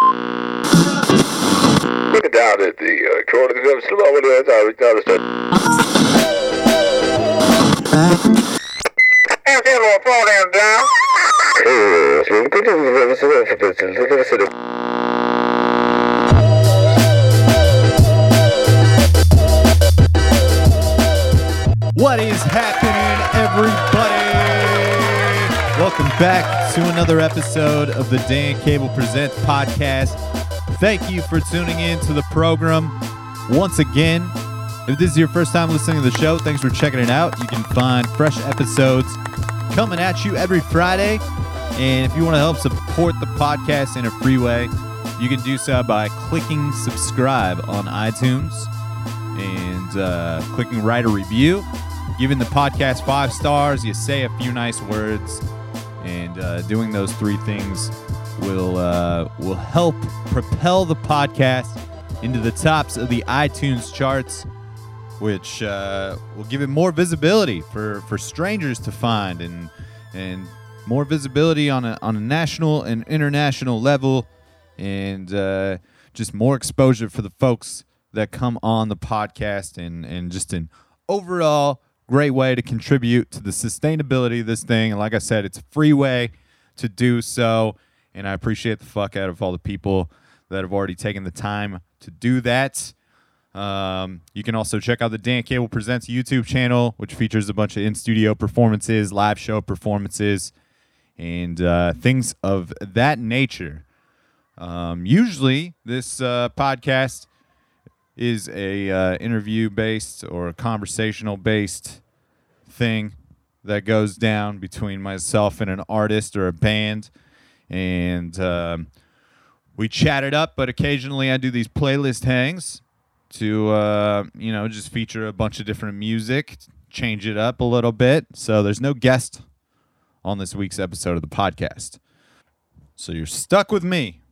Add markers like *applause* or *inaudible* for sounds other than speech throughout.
Look it down at the uh, corner of the slow over there. Sorry, down the Hey, say little down down. What is happening, everybody? Welcome back to another episode of the Dan Cable Presents podcast. Thank you for tuning in to the program once again. If this is your first time listening to the show, thanks for checking it out. You can find fresh episodes coming at you every Friday. And if you want to help support the podcast in a free way, you can do so by clicking subscribe on iTunes and uh, clicking write a review, giving the podcast five stars. You say a few nice words, and uh, doing those three things will uh, will help propel the podcast into the tops of the iTunes charts, which uh, will give it more visibility for for strangers to find and and more visibility on a on a national and international level, and uh, just more exposure for the folks that come on the podcast and and just an overall great way to contribute to the sustainability of this thing. And like I said, it's a free way to do so. And I appreciate the fuck out of all the people that have already taken the time to do that. Um, you can also check out the Dan Cable Presents YouTube channel, which features a bunch of in studio performances, live show performances, and uh, things of that nature. Um, usually, this uh, podcast is a uh, interview based or a conversational based thing that goes down between myself and an artist or a band, and um, we chat it up. But occasionally, I do these playlist hangs to uh, you know just feature a bunch of different music, change it up a little bit. So there's no guest on this week's episode of the podcast. So you're stuck with me.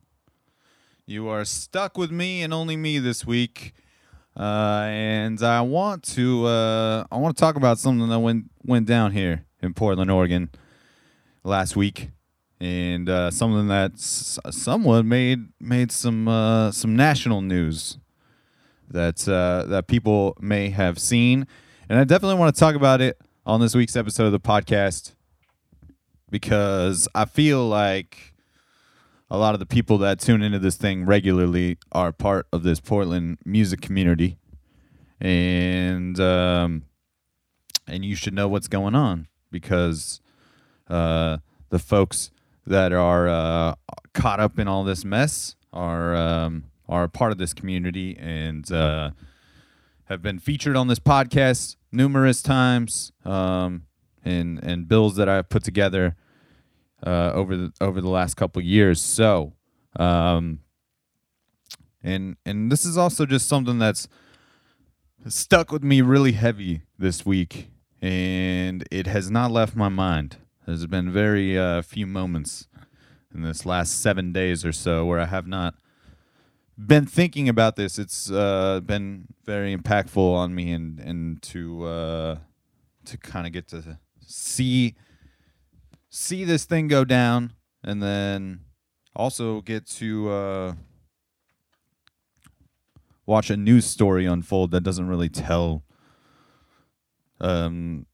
You are stuck with me and only me this week. Uh, and I want to uh, I want to talk about something that went went down here in Portland, Oregon last week, and uh, something that someone made made some uh, some national news that uh, that people may have seen, and I definitely want to talk about it on this week's episode of the podcast because I feel like a lot of the people that tune into this thing regularly are part of this Portland music community, and um, and you should know what's going on because uh, the folks that are uh, caught up in all this mess are um, are part of this community and uh, have been featured on this podcast numerous times, um, and and bills that I've put together uh, over the over the last couple years. So, um, and and this is also just something that's stuck with me really heavy this week, and it has not left my mind. There's been very uh, few moments in this last seven days or so where I have not been thinking about this. It's uh, been very impactful on me, and and to uh, to kind of get to see see this thing go down and then also get to uh, watch a news story unfold that doesn't really tell um,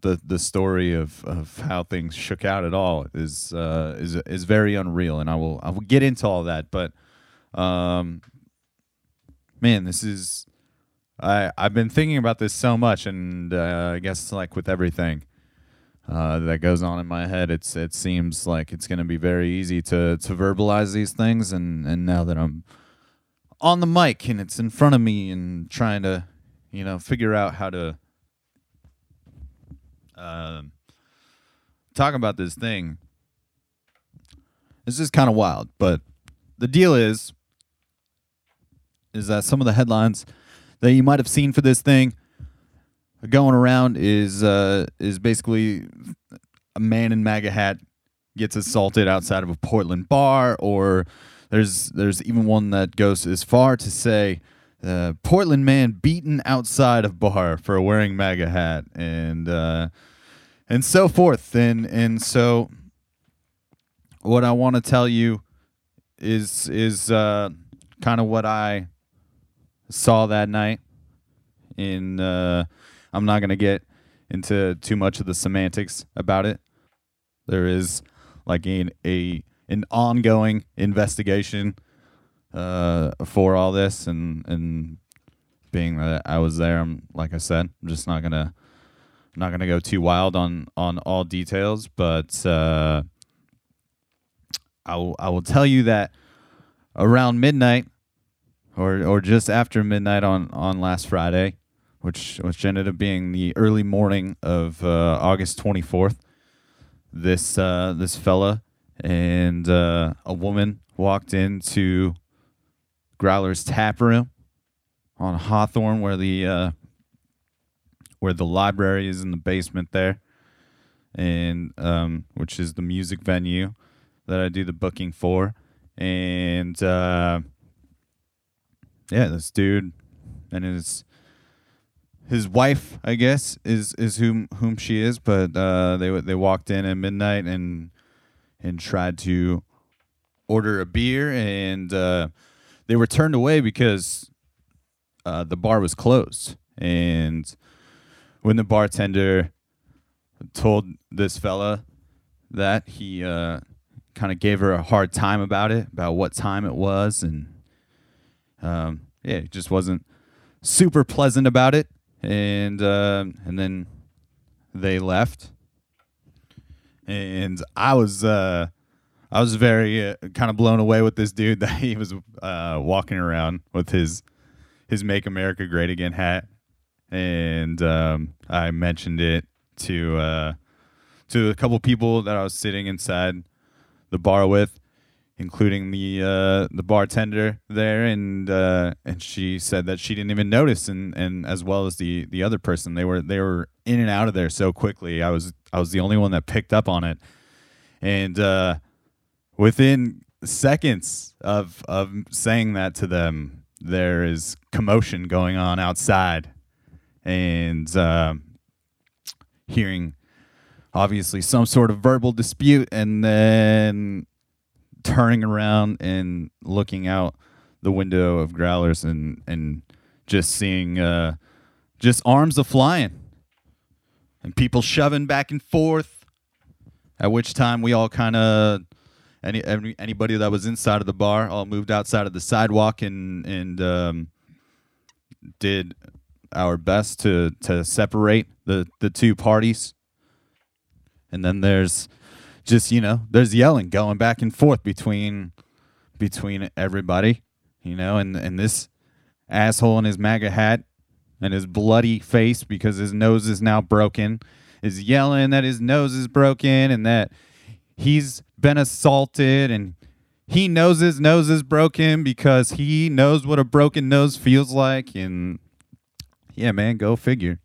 the the story of, of how things shook out at all is uh, is is very unreal. And I will I will get into all that but um, man this is I I've been thinking about this so much and uh, I guess like with everything uh, that goes on in my head. It's it seems like it's going to be very easy to to verbalize these things, and and now that I'm on the mic and it's in front of me and trying to, you know, figure out how to um talk about this thing. This is kind of wild, but the deal is is that some of the headlines that you might have seen for this thing going around is uh, is basically a man in MAGA hat gets assaulted outside of a Portland bar, or there's there's even one that goes as far to say uh, Portland man beaten outside of bar for wearing MAGA hat, and uh, and so forth, and and so what I want to tell you is is uh, kind of what I saw that night. In uh, I'm not gonna get into too much of the semantics about it. There is like an a an ongoing investigation uh, for all this, and and being that I was there, I'm like I said, I'm just not gonna I'm not gonna go too wild on on all details, but uh, I will I will tell you that around midnight, or or just after midnight on on last Friday, which which ended up being the early morning of uh, August 24th, this uh, this fella and uh, a woman walked into Growler's tap room on Hawthorne, where the uh, where the library is in the basement there, and um, which is the music venue that I do the booking for, and uh, yeah, this dude and his his wife, I guess, is is whom whom she is, but uh, they they walked in at midnight and and tried to order a beer, and uh, they were turned away because uh, the bar was closed. And when the bartender told this fella that, he uh, kind of gave her a hard time about it, about what time it was, and um, yeah, he just wasn't super pleasant about it. And uh, and then they left, and I was uh, I was very uh, kind of blown away with this dude *laughs* that he was uh, walking around with his his "Make America Great Again" hat, and um, I mentioned it to uh, to a couple people that I was sitting inside the bar with, including the uh, the bartender there, and uh, and she said that she didn't even notice, and, and as well as the the other person, they were they were in and out of there so quickly. I was I was the only one that picked up on it, and uh, within seconds of of saying that to them, there is commotion going on outside, and uh, hearing obviously some sort of verbal dispute, and then turning around and looking out the window of growlers and and just seeing uh, just arms a flying and people shoving back and forth. At which time we all kind of any, any anybody that was inside of the bar all moved outside of the sidewalk and and um, did our best to to separate the the two parties. And then there's just you know there's yelling going back and forth between between everybody, you know, and and this asshole in his MAGA hat and his bloody face because his nose is now broken is yelling that his nose is broken and that he's been assaulted and he knows his nose is broken because he knows what a broken nose feels like and yeah man go figure.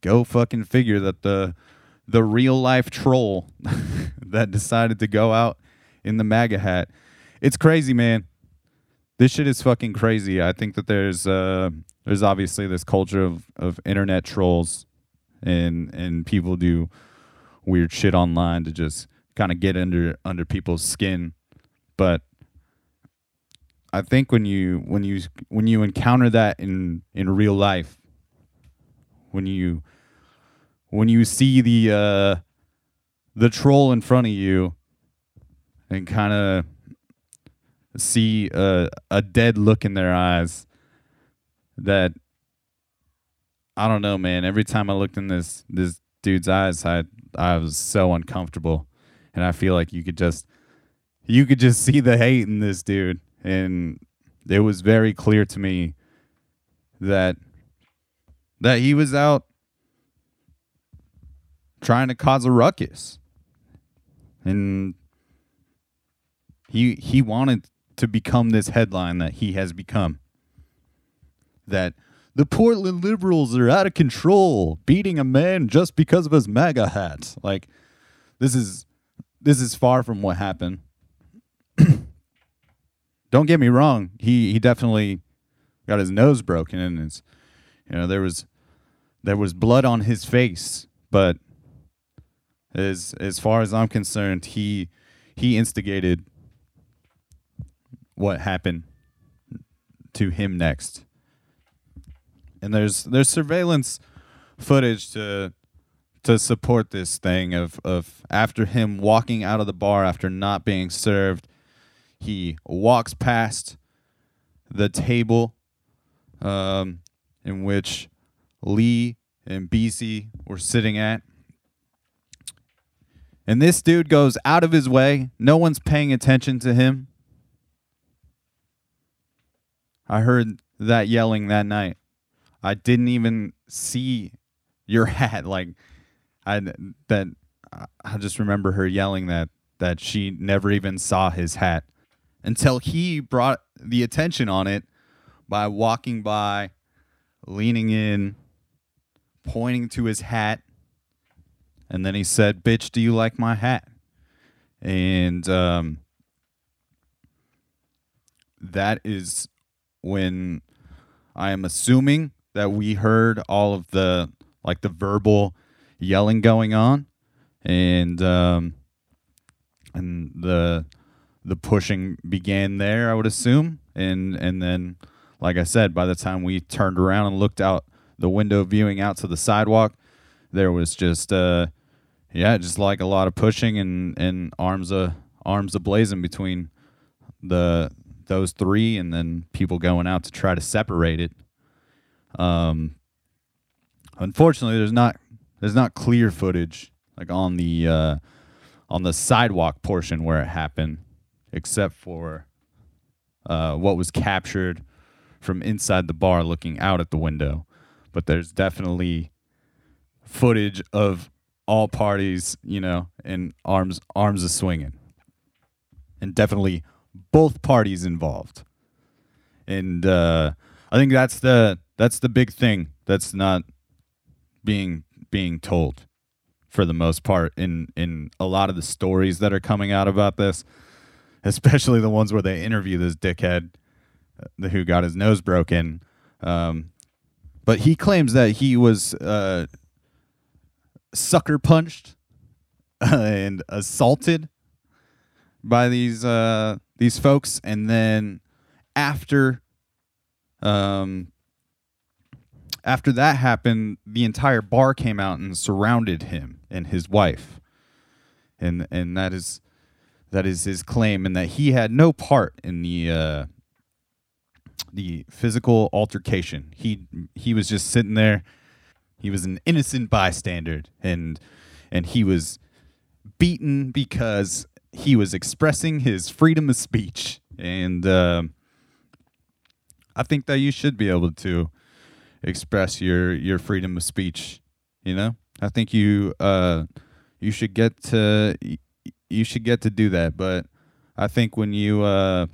Go fucking figure that the the real life troll *laughs* that decided to go out in the MAGA hat. It's crazy, man. This shit is fucking crazy. I think that there's uh there's obviously this culture of, of internet trolls and and people do weird shit online to just kind of get under under people's skin. But I think when you when you when you encounter that in in real life, when you when you see the uh, the troll in front of you and kind of see a, a dead look in their eyes that I don't know, man. Every time I looked in this this dude's eyes, I I was so uncomfortable, and I feel like you could just you could just see the hate in this dude, and it was very clear to me that that he was out trying to cause a ruckus. And he he wanted to become this headline that he has become. That the Portland liberals are out of control, beating a man just because of his MAGA hat. Like this is this is far from what happened. *clears throat* Don't get me wrong, he he definitely got his nose broken and it's you know there was there was blood on his face, but as as far as I'm concerned, he he instigated what happened to him next. And there's there's surveillance footage to to support this thing of of after him walking out of the bar after not being served, he walks past the table um, in which Lee and BC were sitting at. And this dude goes out of his way. No one's paying attention to him. I heard that yelling that night. I didn't even see your *laughs* hat. Like, I that I just remember her yelling that that she never even saw his hat until he brought the attention on it by walking by, leaning in, pointing to his hat, and then he said, "Bitch, do you like my hat?" And um, that is when I am assuming that we heard all of the like the verbal yelling going on, and um, and the the pushing began there. I would assume, and and then, like I said, by the time we turned around and looked out the window, viewing out to the sidewalk, there was just uh, yeah, just like a lot of pushing and and arms a arms ablazing between the those three, and then people going out to try to separate it. Um, unfortunately, there's not there's not clear footage like on the uh, on the sidewalk portion where it happened, except for uh, what was captured from inside the bar looking out at the window. But there's definitely footage of all parties, you know, and arms arms a swinging, and definitely both parties involved. And uh, I think that's the that's the big thing that's not being being told for the most part in in a lot of the stories that are coming out about this, especially the ones where they interview this dickhead who got his nose broken. Um, but he claims that he was uh, sucker punched *laughs* and assaulted by these uh, these folks, and then after um, after that happened, the entire bar came out and surrounded him and his wife, and and that is that is his claim, and that he had no part in the uh, the physical altercation. He he was just sitting there. He was an innocent bystander, and and he was beaten because he was expressing his freedom of speech, and uh, I think that you should be able to express your your freedom of speech. You know, I think you uh you should get to you should get to do that. But I think when you uh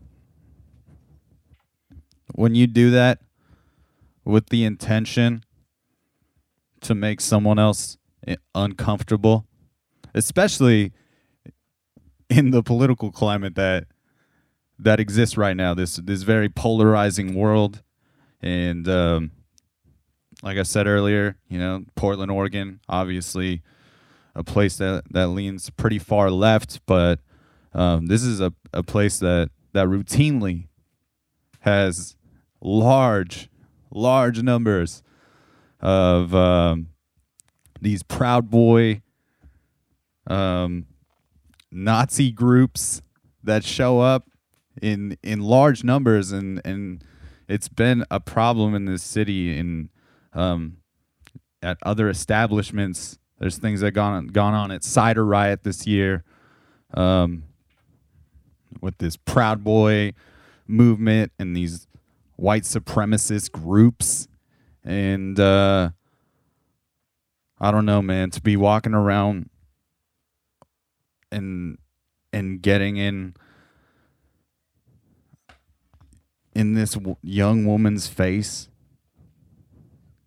when you do that with the intention to make someone else uncomfortable, especially in the political climate that that exists right now, this this very polarizing world, and um, like I said earlier, you know, Portland, Oregon, obviously a place that, that leans pretty far left, but um, this is a, a place that, that routinely has large, large numbers of um, these Proud Boy um, Nazi groups that show up in in large numbers, and and it's been a problem in this city in um, at other establishments. There's things that gone gone on at Cider Riot this year, um, with this Proud Boy movement and these white supremacist groups, and uh, I don't know, man. To be walking around and and getting in in this w- young woman's face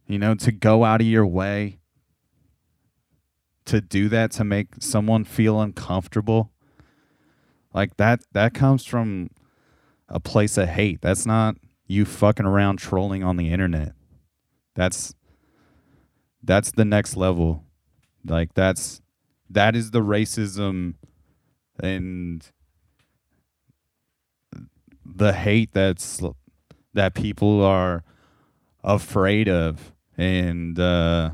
you know, to go out of your way to do that to make someone feel uncomfortable. Like that that comes from a place of hate. That's not you fucking around trolling on the internet. That's that's the next level. Like that's that is the racism and the hate that's that people are afraid of and uh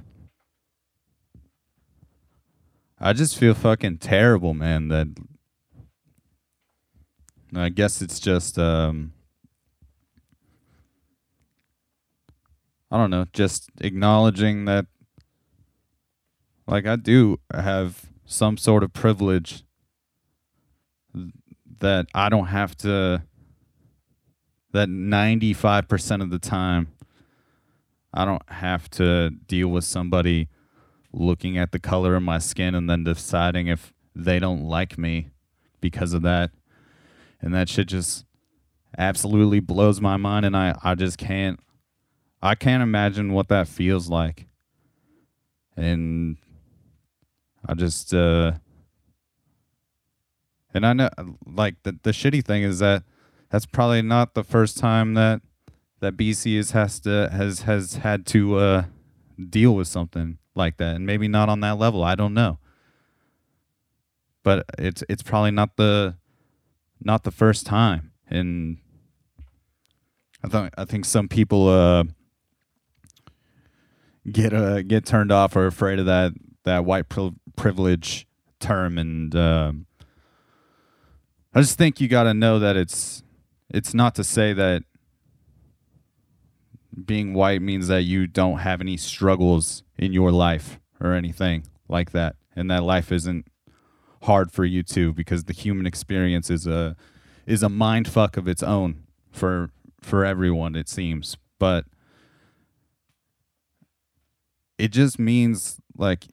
I just feel fucking terrible, man, that I guess it's just um I don't know, just acknowledging that like I do have some sort of privilege that I don't have to that 95% of the time I don't have to deal with somebody looking at the color of my skin and then deciding if they don't like me because of that. And that shit just absolutely blows my mind and I, I just can't I can't imagine what that feels like. And I just uh and I know like the the shitty thing is that that's probably not the first time that that BC has to has has had to uh deal with something like that. And maybe not on that level. I don't know. But it's it's probably not the not the first time. And i think i think some people uh get uh get turned off or afraid of that that white pri- privilege term. And um i just think you got to know that it's it's not to say that being white means that you don't have any struggles in your life or anything like that. And that life isn't hard for you too because the human experience is a is a mind fuck of its own for for everyone it seems. But it just means like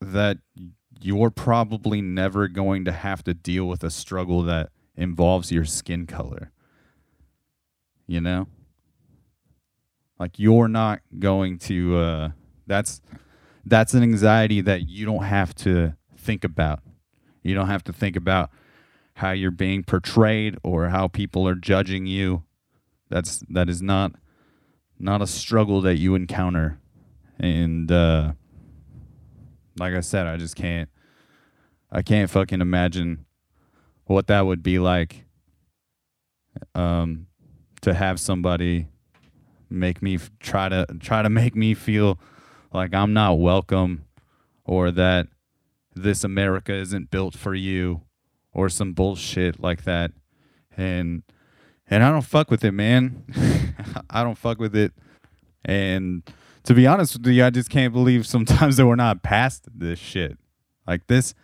that you're probably never going to have to deal with a struggle that involves your skin color you know? Like you're not going to uh that's that's an anxiety that you don't have to think about. You don't have to think about how you're being portrayed or how people are judging you. That's that is not not a struggle that you encounter and uh like i said i just can't i can't fucking imagine what that would be like um to have somebody make me f- try to try to make me feel like I'm not welcome or that this America isn't built for you or some bullshit like that. And and I don't fuck with it, man. *laughs* I don't fuck with it. And to be honest with you, I just can't believe sometimes *laughs* that we're not past this shit. Like this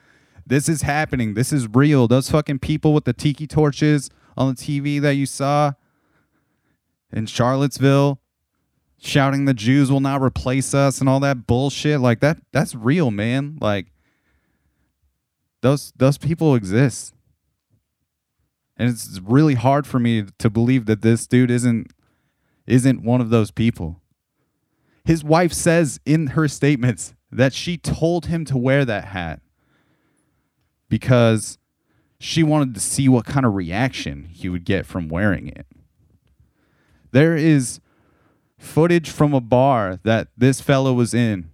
this is happening. This is real. Those fucking people with the tiki torches on the TV that you saw in Charlottesville shouting the Jews will not replace us and all that bullshit like that that's real man like those those people exist and it's really hard for me to believe that this dude isn't isn't one of those people his wife says in her statements that she told him to wear that hat because she wanted to see what kind of reaction he would get from wearing it there is footage from a bar that this fellow was in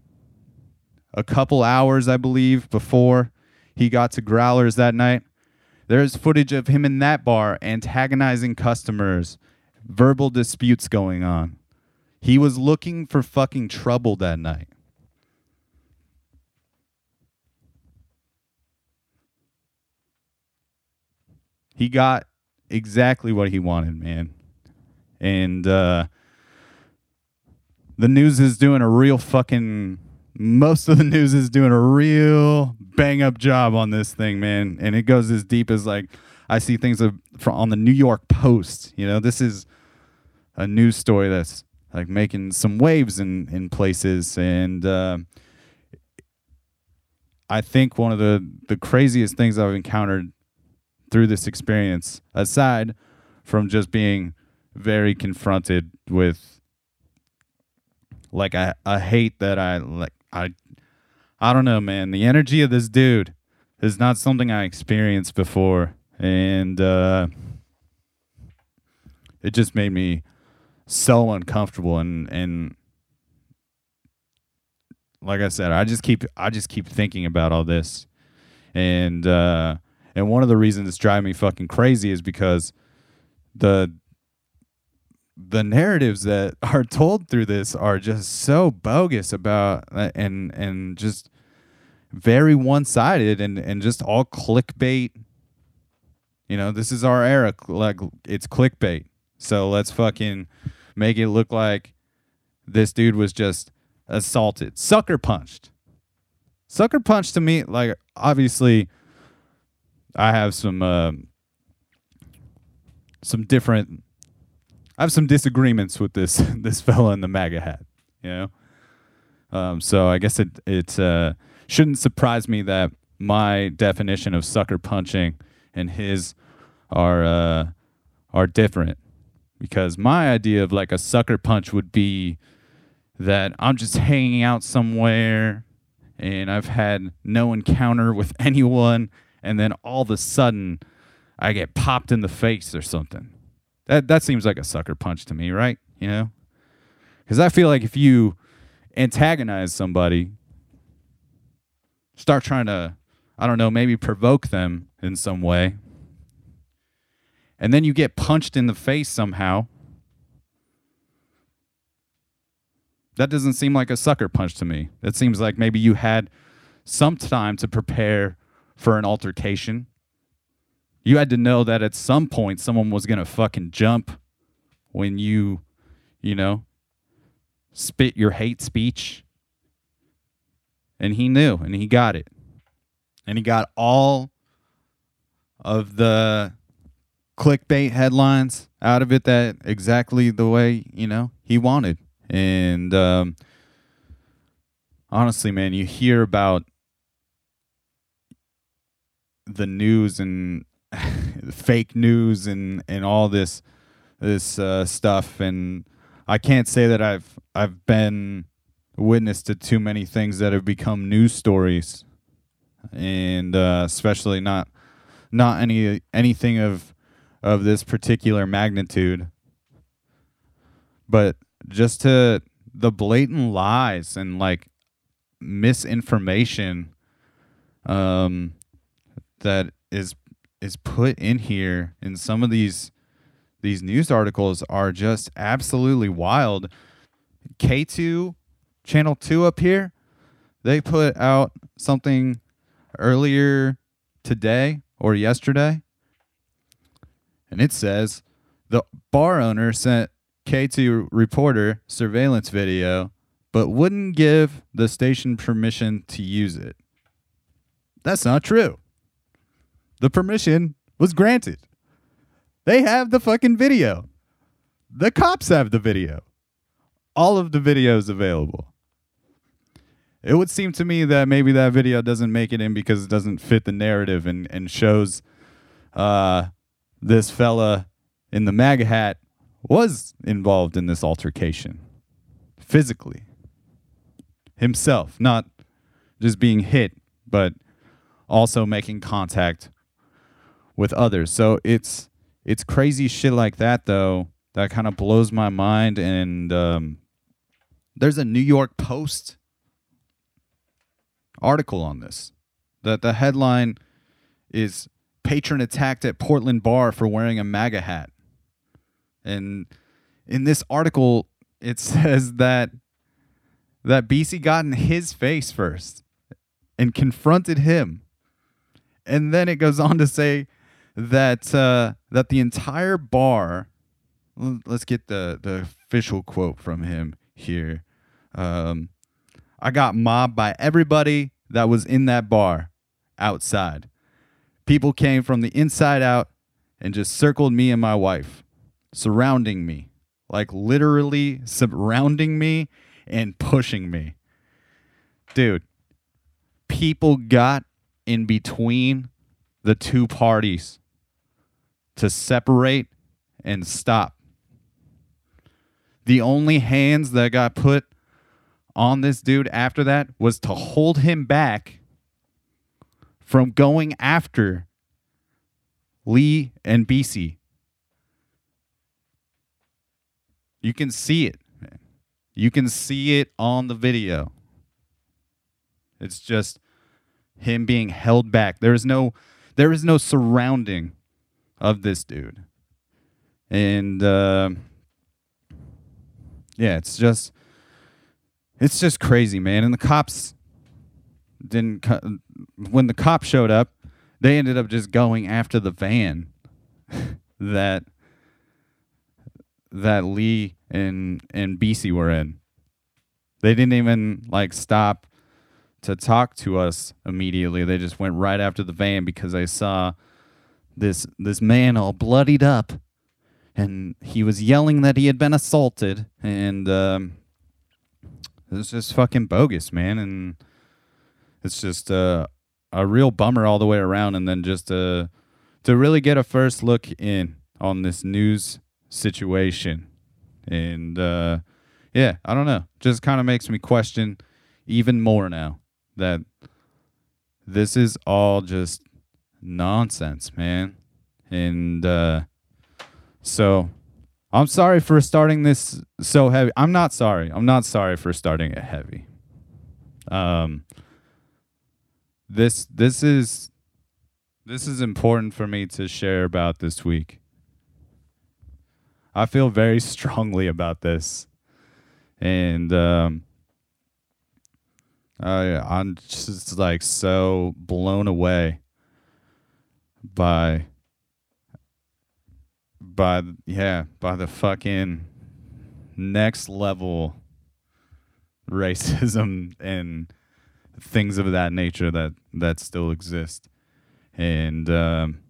a couple hours, I believe, before he got to Growlers that night. There's footage of him in that bar antagonizing customers, verbal disputes going on. He was looking for fucking trouble that night. He got exactly what he wanted, man and uh, the news is doing a real fucking most of the news is doing a real bang up job on this thing man. And it goes as deep as like i see things of, on the new york post you know? This is a news story that's like making some waves in in places. And uh, i think one of the the craziest things i've encountered through this experience aside from just being very confronted with like a, a hate that I like I I don't know man. The energy of this dude is not something I experienced before. And uh it just made me so uncomfortable and and like I said I just keep I just keep thinking about all this. And uh And one of the reasons it's driving me fucking crazy is because the the narratives that *laughs* are told through this are just so bogus about uh, and and just very one-sided and and just all clickbait. You know this is our era like it's clickbait. So let's fucking make it look like this dude was just assaulted sucker punched. Sucker punched to me like obviously i have some uh, some different I have some disagreements with this *laughs* this fella in the MAGA hat. You know, um, so I guess it it uh, shouldn't surprise me that my definition of sucker punching and his are uh, are different because my idea of like a sucker punch would be that I'm just hanging out somewhere and I've had no encounter with *laughs* anyone and then all of a sudden I get popped in the face or something. That that seems like a sucker punch to me, right? You know? Cuz I feel like if you antagonize somebody, start trying to I don't know, maybe provoke them in some way, and then you get punched in the face somehow, that doesn't seem like a sucker punch to me. That seems like maybe you had some time to prepare for an altercation you had to know that at some point someone was going to fucking jump when you, you know, spit your hate speech. And he knew and he got it. And he got all of the clickbait headlines out of it that exactly the way, you know, he wanted. And um, honestly, man, you hear about the news and *laughs* fake news and and all this this uh, stuff. And I can't say that I've I've been witness to too many things that have become news stories. And uh, especially not not any anything of of this particular magnitude. But just to the blatant lies and like misinformation um that is is put in here in some of these these news articles are just absolutely wild. KATU channel 2 up here, they put out something earlier today or yesterday. And it says the bar owner sent KATU reporter surveillance video but wouldn't give the station permission to use it. That's not true the permission was granted. They have the fucking video. The cops have the video. All of the videos available. It would seem to me that maybe that video doesn't make it in because it doesn't fit the narrative and, and shows uh, this fella in the MAGA hat was involved in this altercation physically himself, not just being hit, but also making contact with others. So it's it's crazy shit like that though that kind of blows my mind. And um, there's a New York Post article on this. That the headline is patron attacked at Portland bar for wearing a MAGA hat. And in this article, it *laughs* says that that Bisi got in his face first and confronted him. And then it goes on to say that uh, that the entire bar. Let's get the the official quote from him here. Um, I got mobbed by everybody that was in that bar outside. People came from the inside out and just circled me and my wife, surrounding me, like literally surrounding me and pushing me. Dude, people got in between the two parties to separate and stop. The only hands that got put on this dude after that was to hold him back from going after Lee and BC. You can see it. You can see it on the video. It's just him being held back. There's no there is no surrounding of this dude. And uh, yeah, it's just it's just crazy, man. And the cops didn't co- when the cops showed up, they ended up just going after the van *laughs* that that Lee and and BC were in. They didn't even like stop to talk to us immediately. They just went right after the van because they saw this this man all bloodied up and he was yelling that he had been assaulted and um it was just fucking bogus, man, and it's just uh, a real bummer all the way around and then just uh to really get a first look in on this news situation. And uh yeah, I don't know. Just kind of makes me question even more now that this is all just nonsense, man. And uh, so I'm sorry for starting this so heavy. I'm not sorry. I'm not sorry for starting it heavy. Um this this is this is important for me to share about this week. I feel very *laughs* strongly about this. And um I I'm just like so blown away by by yeah, by the fucking next level racism *laughs* and things of that nature that that still exist. And um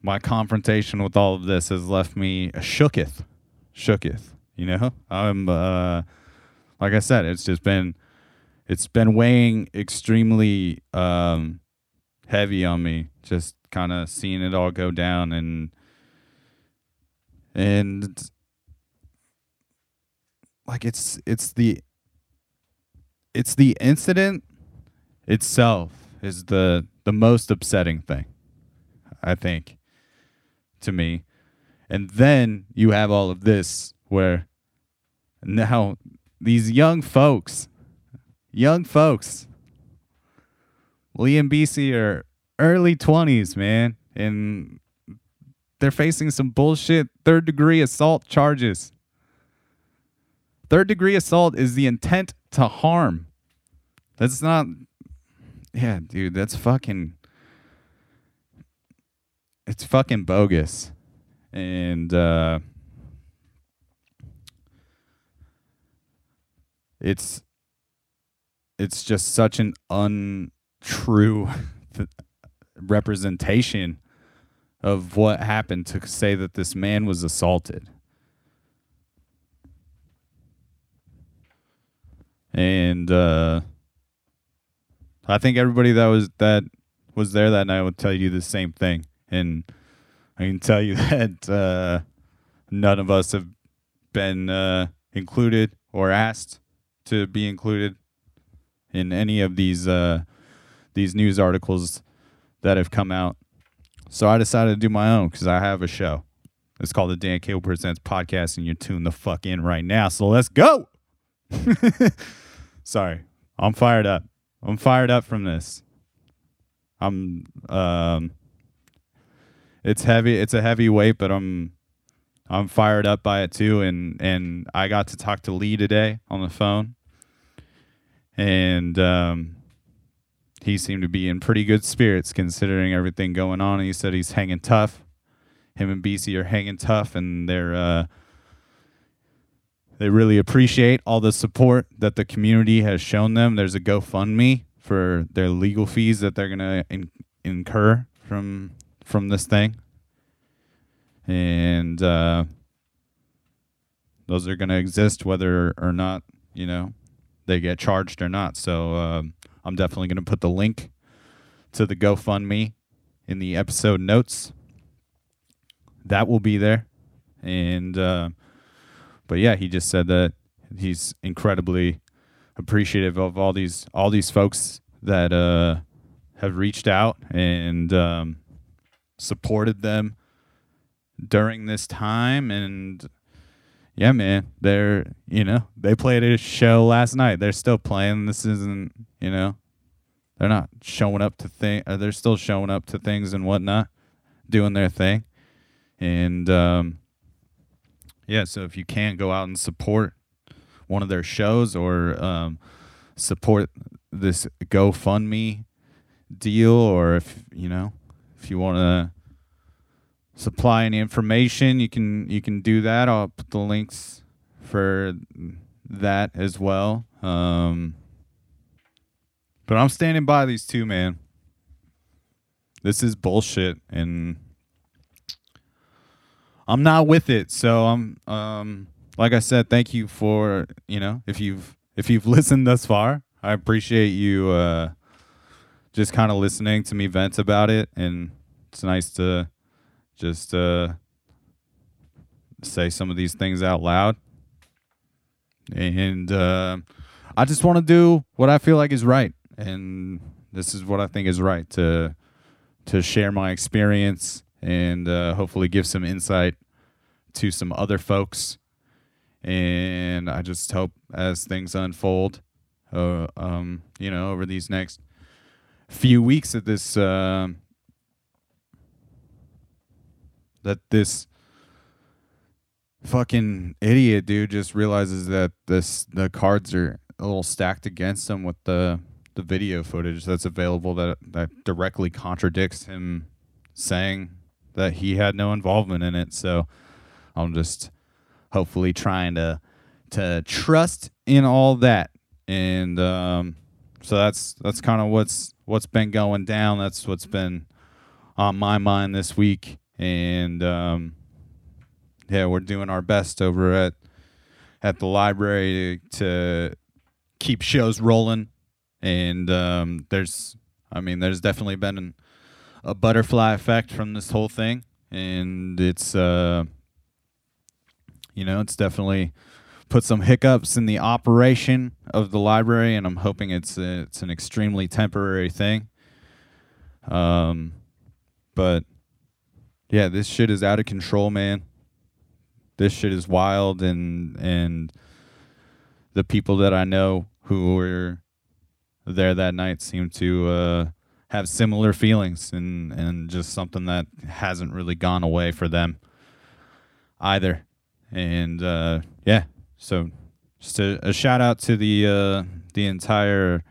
my confrontation with all of this has left me shooketh. Shooketh. You know? I'm uh like I said, it's just been it's been weighing extremely um, heavy on me. Just kind of seeing it all go down and and like it's it's the it's the incident itself is the the most upsetting thing i think to me and then you have all of this where now these young folks young folks. Lee and BC are early 20s, man, and they're facing some bullshit third degree assault charges. Third degree assault is the intent to harm. That's not, yeah, dude, that's fucking, it's fucking bogus. And, uh, it's it's just such an untrue representation of what happened to say that this man was assaulted. And uh, I think everybody that was that was there that night would tell you the same thing. And I can tell you *laughs* that uh, none of us have been uh, included or asked to be included in any of these uh, these news articles that have come out. So I decided to do my own because I have a show. It's called the Dan Cable Presents Podcast, and you're tuned the fuck in right now. So let's go. *laughs* Sorry, I'm fired up. I'm fired up from this. I'm um, it's heavy. It's a heavy weight, but I'm I'm fired up by it too. And and I got to talk to Lee today on the phone and um, he seemed to be in pretty good spirits considering everything going on. He said he's hanging tough. Him and BC are hanging tough, and they're uh, they really appreciate all the support that the community has shown them. There's a GoFundMe for their legal fees that they're gonna in- incur from from this thing, and uh, those are gonna exist whether or not you know they get charged or not. So um, I'm definitely going to put the link to the GoFundMe in the episode notes. That will be there. And, uh, but yeah, he just said that he's incredibly appreciative of all these, all these folks that, uh, have reached out and, um, supported them during this time and yeah, man, they're you know they played a show last night. They're still playing. This isn't you know, they're not showing up to thing. Uh, they're still showing up to things and whatnot, doing their thing, and um, yeah. So if you can't go out and support one of their shows or um, support this GoFundMe deal, or if you know if you want to supply any information, you can you can do that. I'll put the links for that as well. Um, but I'm standing by these two, man. This is bullshit, and I'm not with it. So I'm, um, like I said, thank you for you know if you've if you've *laughs* listened thus far, I appreciate you uh, just kind of listening to me vent about it, and it's nice to just uh, say some of these things out loud. And uh, I just want to do what I feel like is right, and this is what I think is right to to share my experience and uh, hopefully give some insight to some other folks. And I just hope as things unfold, uh, um, you know, over these next few weeks of this, uh, that this fucking idiot dude just realizes that this the cards are a little stacked against him with the the video footage that's available that that directly contradicts him saying that he had no involvement in it. So I'm just hopefully trying to to trust in all that. And um, so that's that's kind of what's what's been going down. That's what's been on my mind this week. And um, yeah, we're doing our best over at at the library to, keep shows rolling. And um, there's, I mean, there's definitely been an, a butterfly effect from this whole thing, and it's, uh, you know, it's definitely put some hiccups in the operation of the library, and I'm hoping it's a, it's an extremely temporary thing. Um, but yeah, this shit is out of control, man. This shit is wild, and and the people that I know who were there that night seem to uh, have similar feelings, and and just something that hasn't really gone away for them either. And uh, yeah, so just a, a shout out to the uh, the entire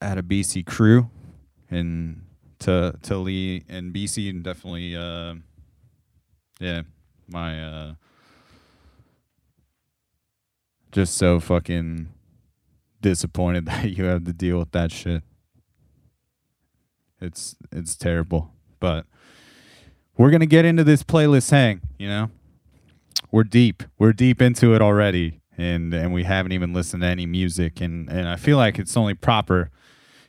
BC crew and to to Lee and BC and definitely uh, yeah my uh, just so fucking disappointed *laughs* that you have to deal with that shit. It's it's terrible, but we're gonna get into this playlist hang. You know, we're deep. We're deep into it already, and and we haven't even listened to any music. And and I feel like it's only proper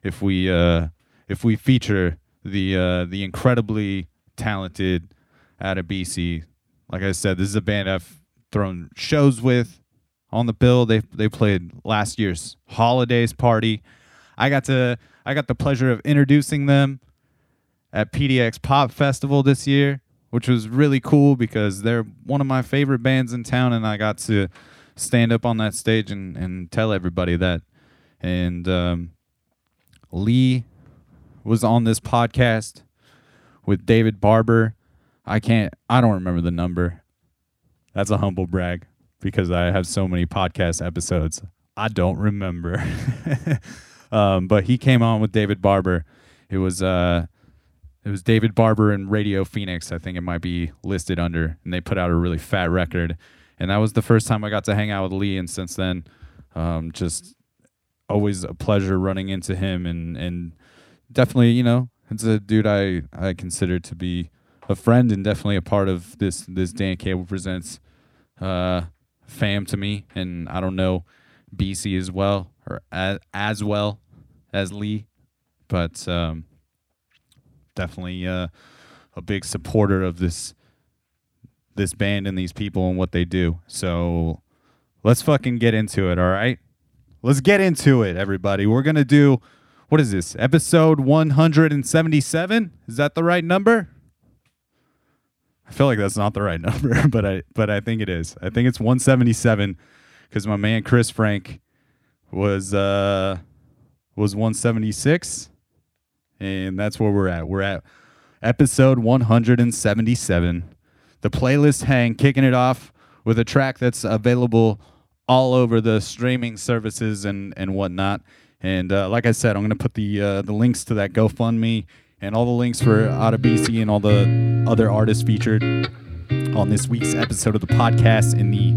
if we uh if we feature the uh the incredibly talented out of BC. Like I said, this is a band I've thrown shows with on the bill. They they played last year's holidays party. I got to I got the pleasure of introducing them at PDX Pop Festival this year, which was really cool because they're one of my favorite bands in town, and I got to stand up on that stage and, and tell everybody that. And um, Lee was on this podcast with David Barber. I can't, I don't remember the number. That's a humble brag because I have so many podcast episodes. I don't remember. *laughs* um, but he came on with David Barber. It was uh, it was David Barber and Radio Phoenix. I think it might be listed under, and they put out a really fat record. And that was the first time I got to hang out with Lee, and since then, um, just always a pleasure running into him, and and definitely, you know, it's a dude I I consider to be a friend and definitely a part of this this Dan Cable presents uh, fam to me, and I don't know BC as well or as as well as Lee, but um, definitely uh, a big supporter of this this band and these people and what they do. So let's fucking get into it, all right? Let's get into it, everybody. We're gonna do what is this episode 177? Is that the right number? I feel like that's not the right *laughs* number, but I but I think it is. I think it's 177 because my man Chris Frank was uh was 176, and that's where we're at. We're at episode 177. The playlist hang kicking it off with a track that's available all over the streaming services and and whatnot. And uh, like I said, I'm gonna put the uh, the links to that GoFundMe and all the links for BC and all the other artists featured on this week's episode of the podcast in the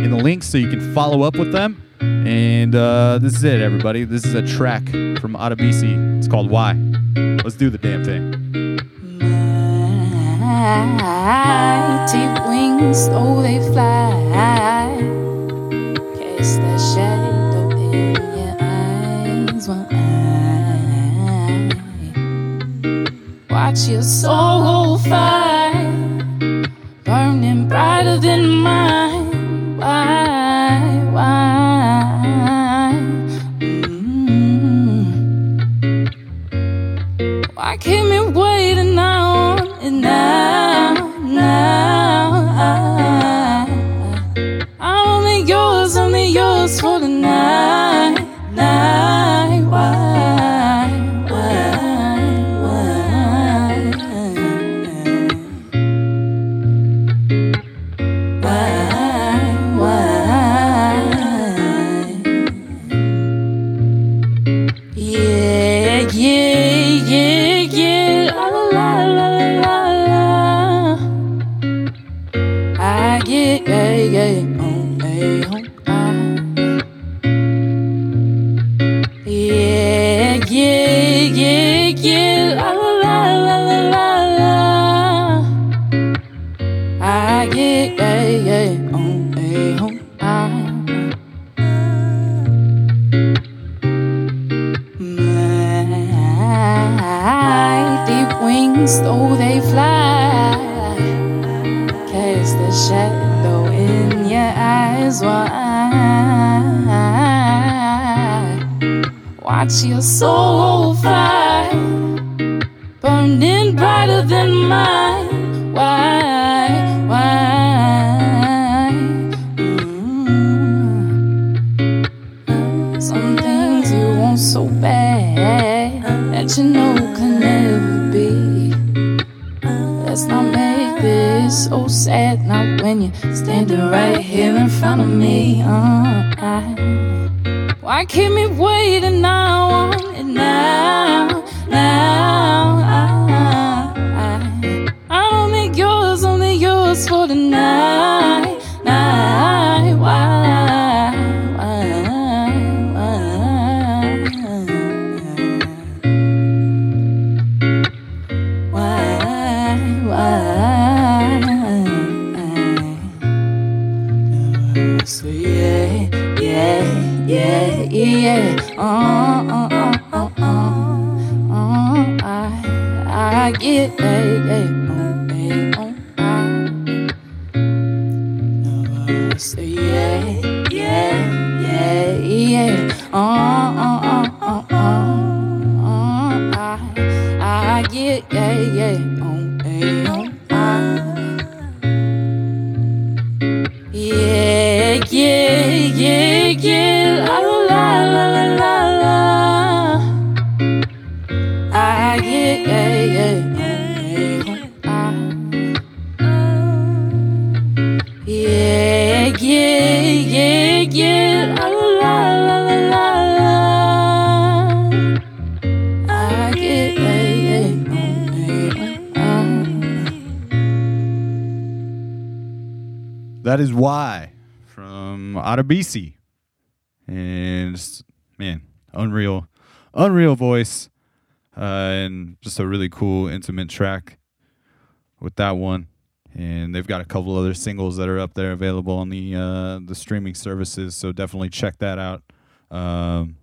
in the links, so you can follow up with them. And uh, this is it, everybody. This is a track from BC. It's called Why. Let's do the damn thing. Deep wings, though they fly, cast that shadow while I watch your soul fire, burning brighter than mine. Why, why? Mm. Why keep me waiting on and now, now? I, I'm only yours, only yours for Yeah, yeah, yeah, yeah. La la la la la la. Yeah, yeah. I. Yeah, yeah, yeah, yeah. La la la la la la. Yeah, yeah. I. That is why from Adabisi. And just, man, unreal, unreal voice. Uh, and just a really cool, intimate track with that one. And they've got a couple other singles that are up there available on the uh, the streaming services. So definitely check that out. Um,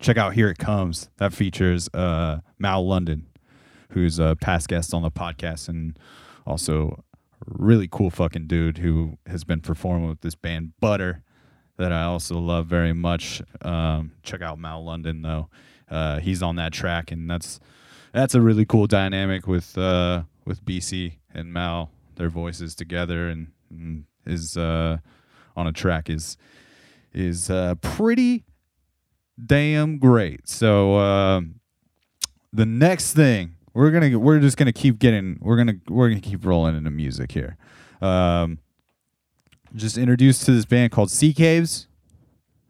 check out Here It Comes. That features uh, Mal London, who's a past guest on the podcast and also really cool fucking dude who has been performing with this band Butter that I also love very much. Um, check out Mal London though. Uh, he's on that track and that's that's a really cool dynamic with uh, with BC and Mal. Their voices together and, and is uh, on a track is is uh, pretty damn great. So um, the next thing we're gonna we're just gonna keep getting we're gonna we're gonna keep rolling into music here. Um, just introduced to this band called Sea Caves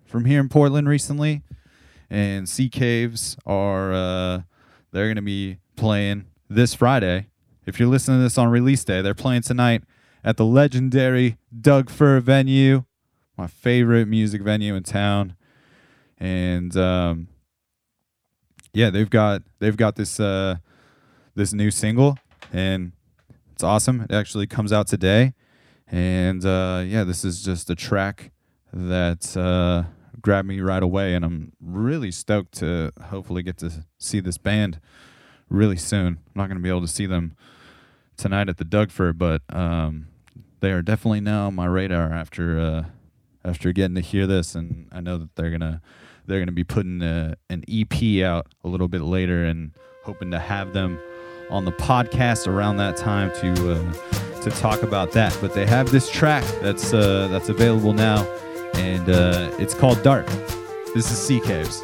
from here in Portland recently, and Sea Caves are uh, they're gonna be playing this Friday. If you're listening to this on release day, they're playing tonight at the legendary Doug Fir venue, my favorite music venue in town. And um, yeah, they've got they've got this uh, this new single, and it's awesome. It actually comes out today, and uh, yeah, this is just a track that uh, grabbed me right away, and I'm really stoked to hopefully get to see this band really soon. I'm not going to be able to see them tonight at the Doug Fir, but um, they are definitely now on my radar after uh, after getting to hear this, and I know that they're gonna they're gonna be putting a, an EP out a little bit later, and hoping to have them on the podcast around that time to uh, to talk about that. But they have this track that's uh, that's available now, and uh, it's called Dark. This is Sea Caves.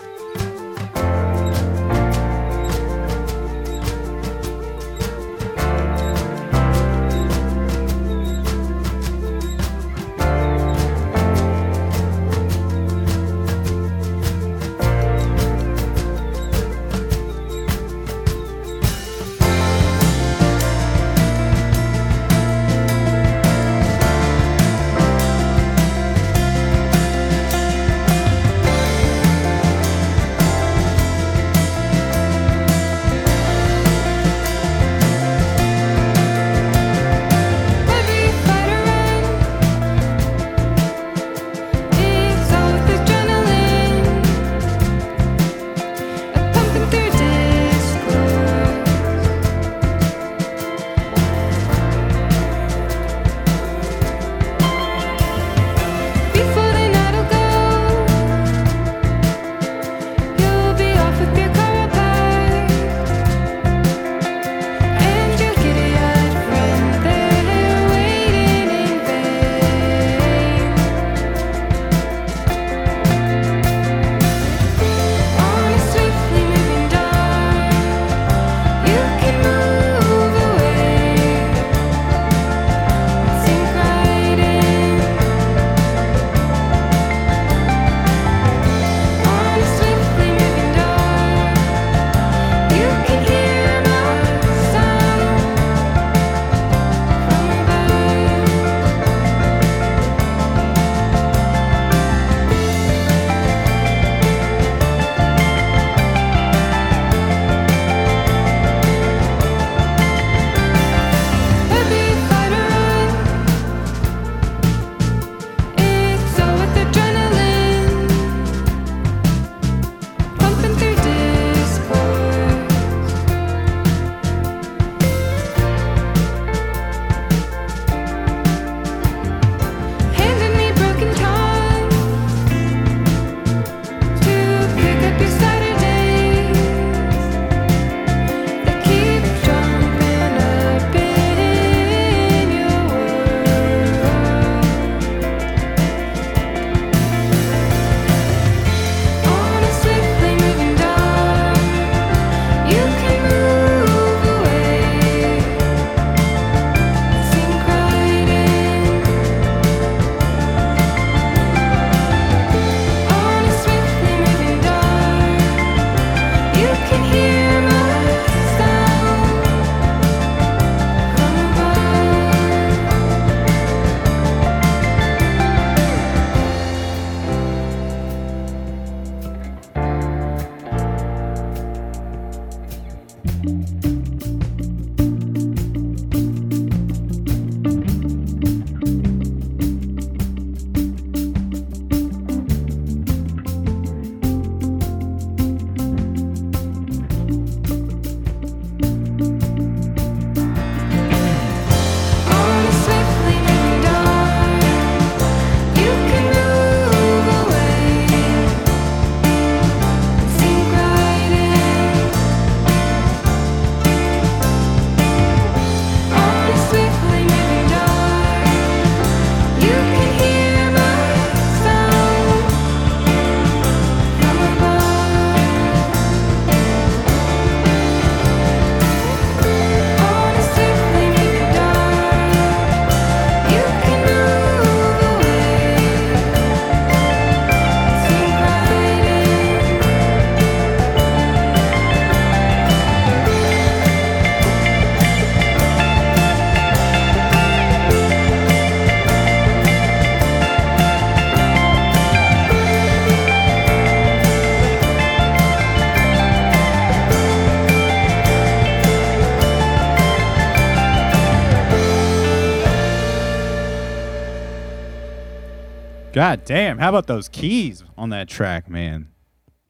God damn! How about those keys on that track, man?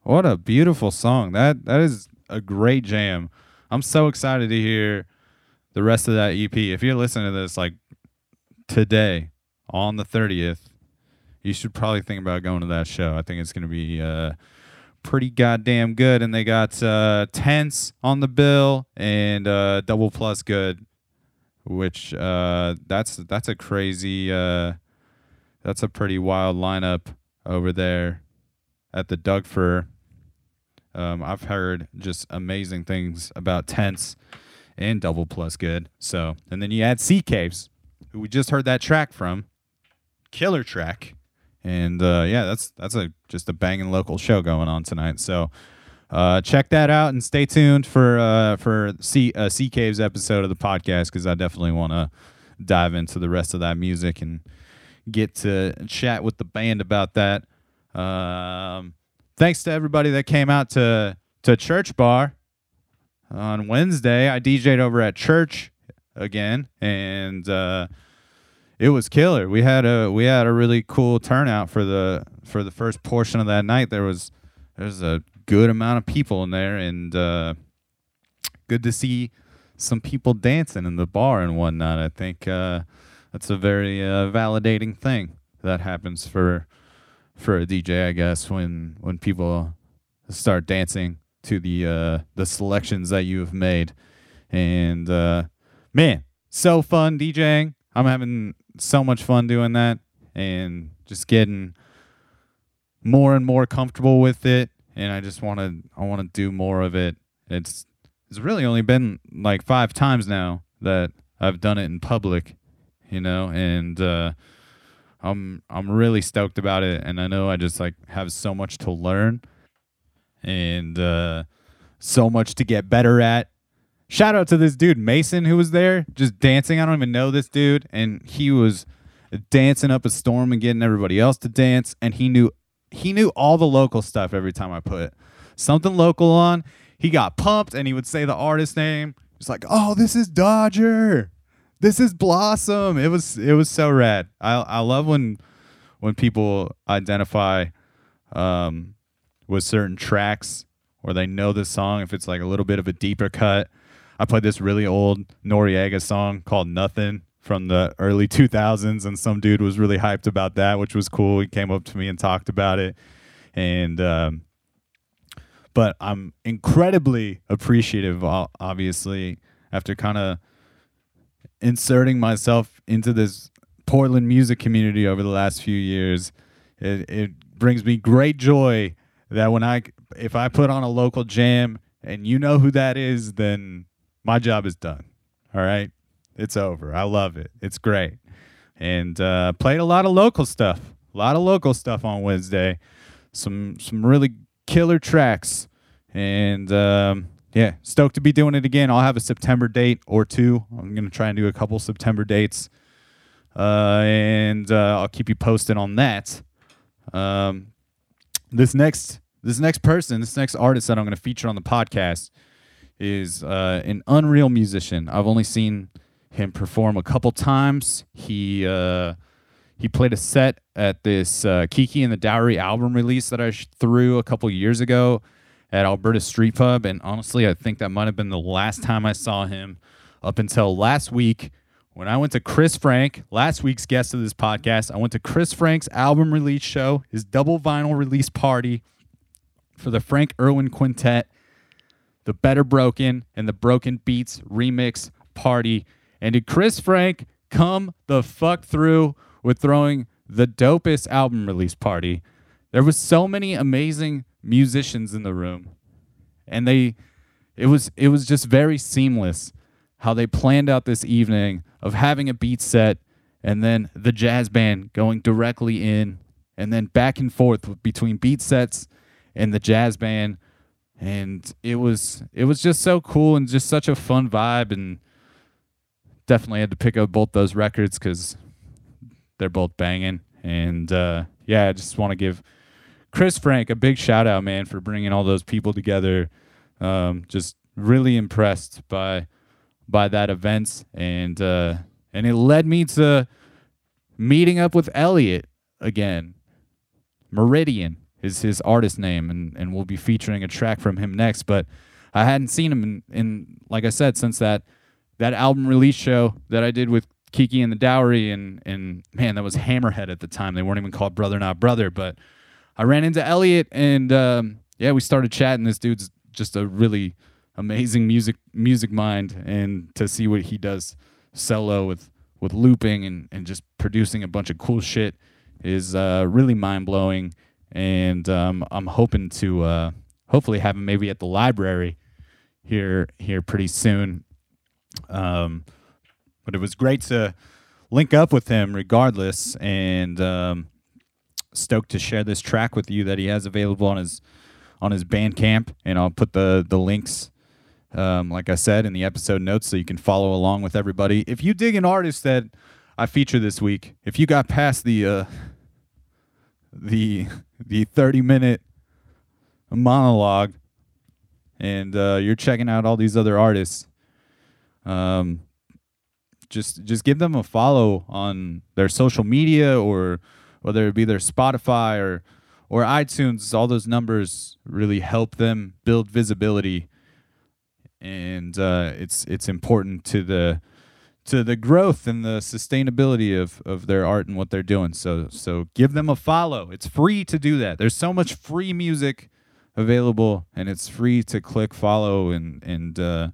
What a beautiful song. That that is a great jam. I'm so excited to hear the rest of that EP. If you're listening to this like today on the 30th, you should probably think about going to that show. I think it's going to be uh, pretty goddamn good. And they got uh, Tense on the bill and uh, Double Plus Good, which uh, that's that's a crazy, uh, that's a pretty wild lineup over there at the Doug Fir. Um, I've heard just amazing things about Tense and Double Plus Good. So, and then you add Sea Caves, who we just heard that track from, killer track, and uh, yeah, that's that's a just a banging local show going on tonight. So, uh, check that out and stay tuned for uh, for Sea uh, Sea Caves episode of the podcast because I definitely want to dive into the rest of that music and get to chat with the band about that. Um, thanks to everybody that came out to to Church Bar on Wednesday. I DJ'd over at church again, and uh, it was killer. We had a we had a really cool turnout for the for the first portion of that night. There was there was a good amount of people in there, and uh, good to see some people dancing in the bar and whatnot. I think uh, that's a very uh, validating thing that happens for for a DJ, I guess, when when people start dancing to the uh, the selections that you have made. And uh, man, so fun DJing. I'm having so much fun doing that and just getting more and more comfortable with it. And I just want to I want to do more of it. It's it's really only been like five times now that I've done it in public, you know, and uh, I'm I'm really stoked about it, and I know I just like have so much to learn, and uh, so much to get better at. Shout out to this dude Mason who was there, just dancing. I don't even know this dude, and he was dancing up a storm and getting everybody else to dance, and he knew he knew all the local stuff every time I put something local on. He got pumped, and he would say the artist name. Just like, oh, this is Dodger this is Blossom. It was it was so rad. I I love when when people identify um, with certain tracks or they know the song if it's like a little bit of a deeper cut. I played this really old Noriega song called Nothing from the early 2000s and some dude was really hyped about that, which was cool. He came up to me and talked about it. And um, but I'm incredibly appreciative obviously after kind of inserting myself into this Portland music community over the last few years. It, it brings me great joy that when I if I put on a local jam and you know who that is, then my job is done. All right, it's over. I love it. It's great, and uh, played a lot of local stuff. A lot of local stuff on Wednesday. Some some really killer tracks, and um, yeah, stoked to be doing it again. I'll have a September date or two. I'm gonna try and do a couple September dates, uh, and uh, I'll keep you posted on that. Um, this next this next person, this next artist that I'm gonna feature on the podcast is uh, an unreal musician. I've only seen him perform a couple times. He uh, he played a set at this uh, Kiki and the Dowry album release that I threw a couple years ago at Alberta Street Pub. And honestly, I think that might have been the last time I saw him up until last week when I went to Chris Frank, last week's guest of this podcast. I went to Chris Frank's album release show, his double vinyl release party for the Frank Irwin Quintet, the Better Broken, and the Broken Beats remix party. And did Chris Frank come the fuck through with throwing the dopest album release party? There was so many amazing musicians in the room. And they it was it was just very seamless how they planned out this evening of having a beat set and then the jazz band going directly in and then back and forth between beat sets and the jazz band. And it was it was just so cool and just such a fun vibe and definitely had to pick up both those records because they're both banging. And uh, yeah i just want to give Chris Frank, a big shout out, man, for bringing all those people together. Um, just really impressed by by that event, and uh, and it led me to meeting up with Elliot again. Meridian is his artist name, and, and we'll be featuring a track from him next. But I hadn't seen him in, in like I said, since that that album release show that I did with Kiki and the Dowry, and and man, that was Hammerhead at the time. They weren't even called Brother Not Brother, but I ran into Elliot, and um, yeah, we started chatting. This dude's just a really amazing music music mind, and to see what he does solo with with looping and and just producing a bunch of cool shit is uh, really mind blowing. And um, I'm hoping to uh, hopefully have him maybe at the library here here pretty soon. Um, but it was great to link up with him regardless, and um, stoked to share this track with you that he has available on his on his Bandcamp, and I'll put the the links. Um, like I said in the episode notes, so you can follow along with everybody. If you dig an artist that I feature this week, if you got past the uh, the the 30 minute monologue and uh, you're checking out all these other artists um, just just give them a follow on their social media or whether it be their spotify or or itunes all those numbers really help them build visibility and uh, it's it's important to the to the growth and the sustainability of, of their art and what they're doing. So so give them a follow. It's free to do that. There's so much free music available, and it's free to click follow and and uh,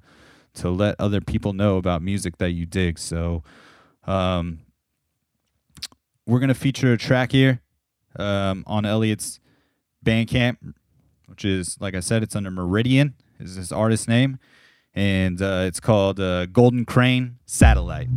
to let other people know about music that you dig. So um, we're gonna feature a track here um, on Elliot's Bandcamp, which is like I said, it's under Meridian is his artist name, and uh, it's called uh, Golden Crane Satellite.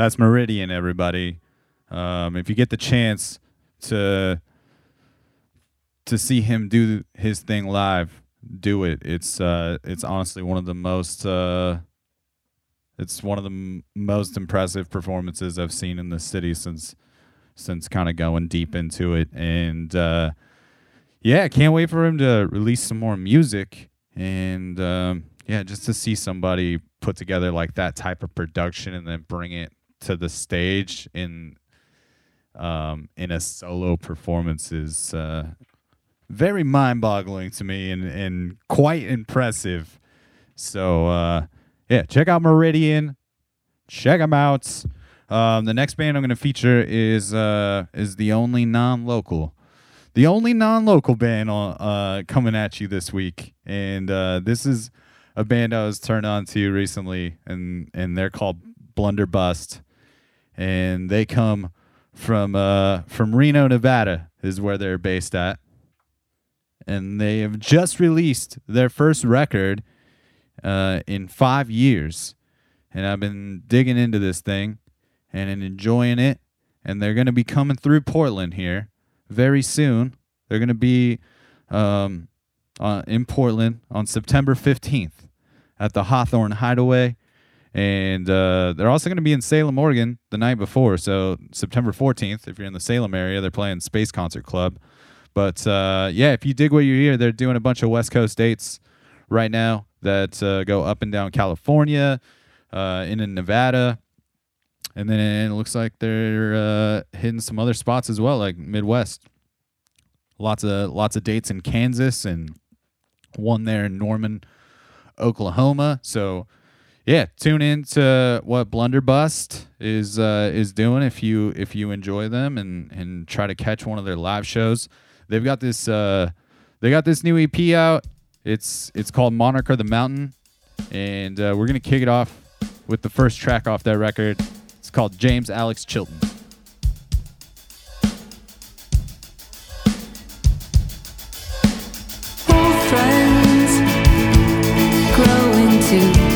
That's Meridian, everybody. Um, if you get the chance to to see him do his thing live, do it. It's uh, it's honestly one of the most uh, it's one of the m- most impressive performances I've seen in the city since since kind of going deep into it, and uh, yeah, can't wait for him to release some more music, and um, yeah, just to see somebody put together like that type of production and then bring it to the stage in um, in a solo performance is uh, very mind-boggling to me and, and quite impressive. So uh, yeah, check out Meridian. Check them out. Um, the next band I'm going to feature is uh, is the only non-local, the only non-local band uh, coming at you this week, and uh, this is a band I was turned on to recently, and and they're called Blunderbust, and they come from uh, from Reno, Nevada, is where they're based at, and they have just released their first record uh, in five years, and I've been digging into this thing and enjoying it, and they're gonna be coming through Portland here very soon. They're gonna be um, uh, in Portland on September fifteenth at the Hawthorne Hideaway. And uh, they're also going to be in Salem, Oregon the night before. So, September 14th, if you're in the Salem area, they're playing Space Concert Club. But uh, yeah, if you dig what you hear, they're doing a bunch of West Coast dates right now that uh, go up and down California, uh, in, in Nevada. And then it looks like they're uh, hitting some other spots as well, like Midwest. Lots of lots of dates in Kansas and one there in Norman, Oklahoma. So yeah, tune in to what Blunderbust is uh, is doing if you if you enjoy them and and try to catch one of their live shows. They've got this uh, they got this new EP out. It's it's called Monarch of the Mountain, and uh, we're gonna kick it off with the first track off that record. It's called James Alex Chilton. Friends grow into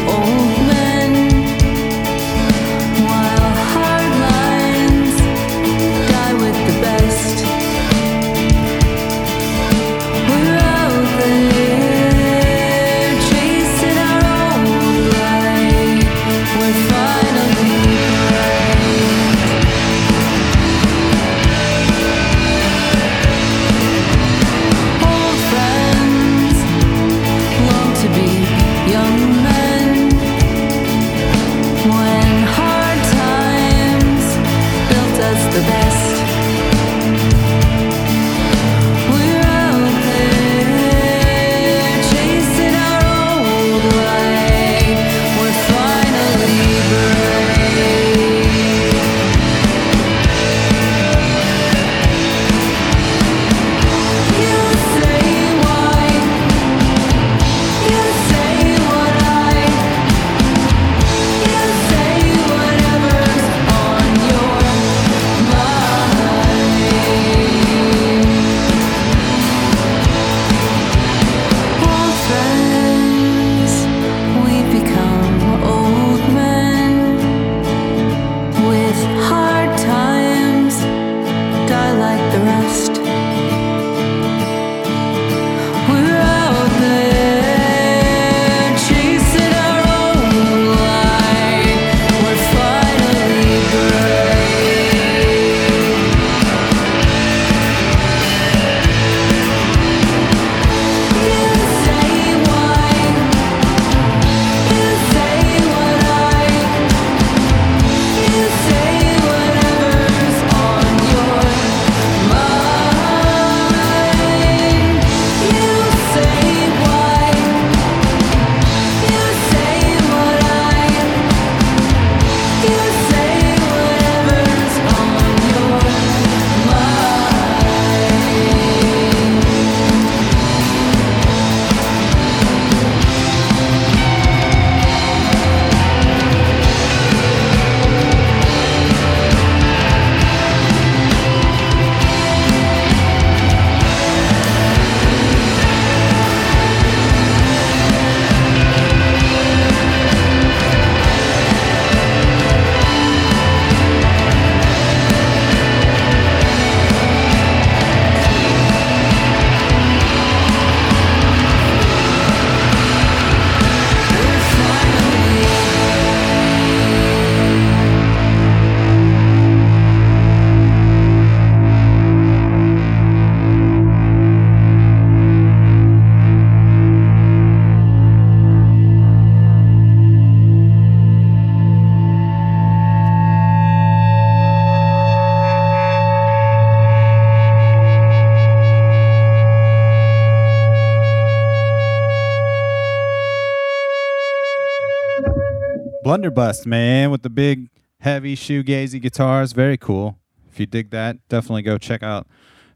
Blunderbuss, man, with the big, heavy shoegazy guitars. Very cool. If you dig that, definitely go check out